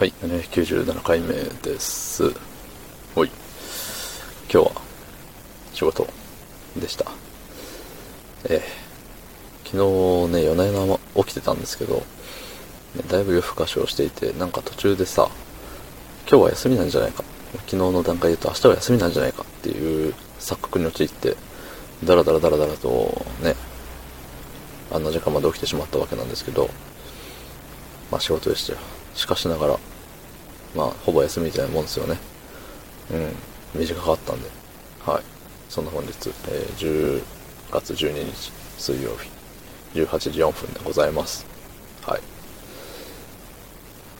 はい、97回目です。おい。今日は仕事でした。えー、昨日ね、夜な夜な起きてたんですけど、ねだいぶ夜更かしをしていて、なんか途中でさ、今日は休みなんじゃないか。昨日の段階で言うと明日は休みなんじゃないかっていう錯覚に陥って、だらだらだらだらとね、あんな時間まで起きてしまったわけなんですけど、まあ仕事でしたよ。しかしながら、まあほぼ休みみたいなもんですよね。うん。短かったんで。はい。そんな本日、えー10月12日水曜日、18時4分でございます。はい。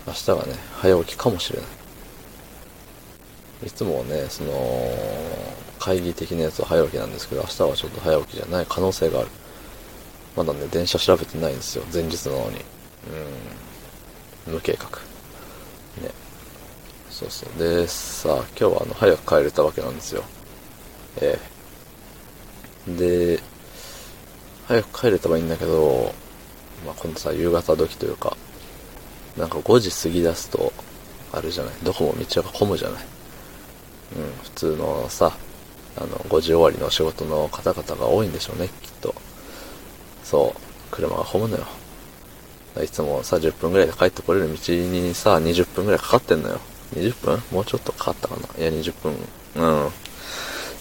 明日がね、早起きかもしれない。いつもはね、その、会議的なやつは早起きなんですけど、明日はちょっと早起きじゃない可能性がある。まだね、電車調べてないんですよ。前日なのに。うん。無計画。ね。そうそう。で、さあ、今日はあの、早く帰れたわけなんですよ。ええで、早く帰れたらいいんだけど、まあ、今度さ、夕方時というか、なんか5時過ぎ出すと、あれじゃない、どこも道が混むじゃない。うん、普通のさ、あの、5時終わりの仕事の方々が多いんでしょうね、きっと。そう、車が混むのよ。いつもさ、10分ぐらいで帰ってこれる道にさ、20分ぐらいかかってんのよ。20分？もうちょっとかかったかな？いや、20分。うん。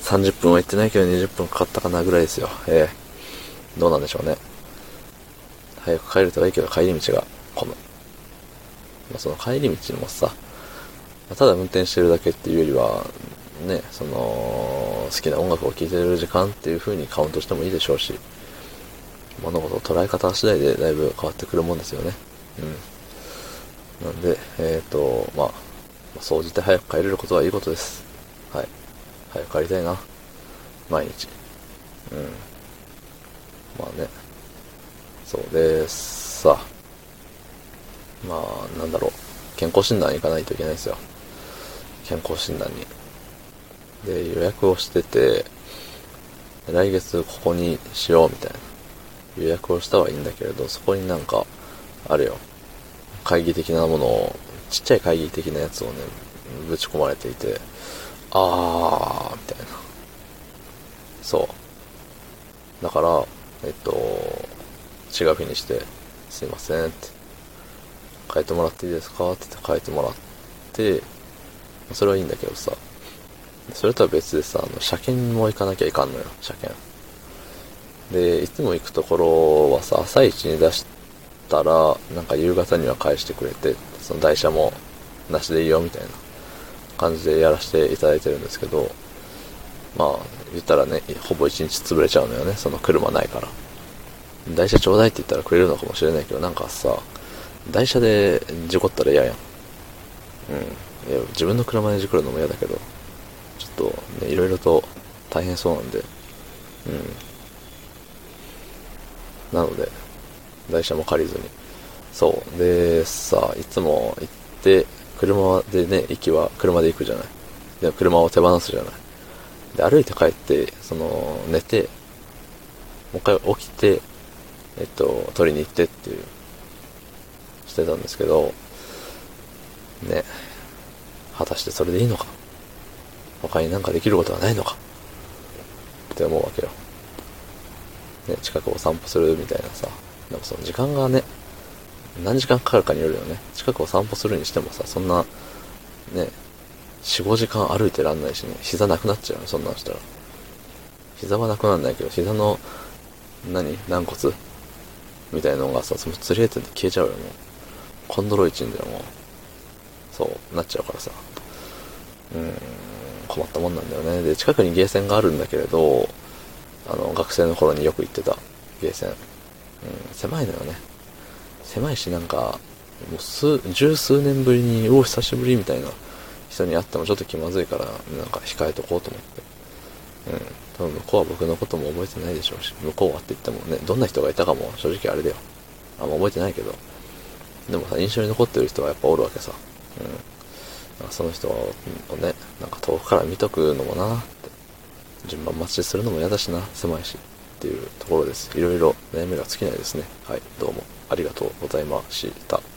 30分は行ってないけど20分かかったかなぐらいですよ。ええどうなんでしょうね。早く帰れたらいいけど帰り道が混む。まあ、その帰り道もさ、ただ運転してるだけっていうよりは、ね、その、好きな音楽を聴いてる時間っていう風にカウントしてもいいでしょうし、物事を捉え方次第でだいぶ変わってくるもんですよね。うん。なんで、えっ、と、まあ、総じて早く帰れることはいいことです。はい。早く帰りたいな。毎日。うん。まあね。そうですさあ、まあ、なんだろう。健康診断行かないといけないですよ。健康診断に。で、予約をしてて、来月ここにしようみたいな。予約をしたはいいんだけれど、そこになんか、あれよ。会議的なものを、ちっちゃい会議的なやつをね、ぶち込まれていて、あー、みたいな。そう。だから、えっと、違う日にして、すいませんって、変えてもらっていいですか？って言って変えてもらって、それはいいんだけどさ、それとは別でさ、あの、車検も行かなきゃいかんのよ、車検。で、いつも行くところはさ、朝一に出したら、なんか夕方には返してくれて、その台車もなしでいいよみたいな感じでやらせていただいてるんですけど、まあ、言ったらね、ほぼ一日潰れちゃうのよね、その車ないから。台車ちょうだいって言ったらくれるのかもしれないけど、なんかさ、台車で事故ったら嫌やん。うん。いや、自分の車で事故るのも嫌だけど、ちょっとね、いろいろと大変そうなんで、うん。なので、台車も借りずに。そう。で、さ、いつも行って、車でね、行きは車で行くじゃない。で、車を手放すじゃない。で、歩いて帰って、その、寝て、もう一回起きて、えっと、取りに行ってっていう、してたんですけど、ね、果たしてそれでいいのか他になんかできることはないのかって思うわけよ。ね、近くを散歩するみたいなさ、なんかその時間がね、何時間かかるかによるよね。近くを散歩するにしてもさ、そんな、ね、4、5時間歩いてらんないしね、膝なくなっちゃうよ、そんなんしたら。膝はなくなんないけど、膝の、何？軟骨？みたいなのがさ、その釣り合って消えちゃうよ、もう。コンドロイチンだよ、もう。そう、なっちゃうからさ。うーん、困ったもんなんだよね。で、近くにゲーセンがあるんだけれど、あの、学生の頃によく行ってたゲーセン。うん、狭いのよね。狭いし、なんか、もう数、十数年ぶりに、お、久しぶりみたいな人に会ってもちょっと気まずいから、なんか控えとこうと思って。うん。多分向こうは僕のことも覚えてないでしょうし、向こうはって言ってもね、どんな人がいたかも正直あれだよ。あんま覚えてないけど。でもさ、印象に残ってる人はやっぱおるわけさ。うん。その人をね、なんか遠くから見とくのもなって。順番待ちするのも嫌だしな、狭いし。っていうところです。いろいろ悩みが尽きないですね。はい、どうもありがとうございました。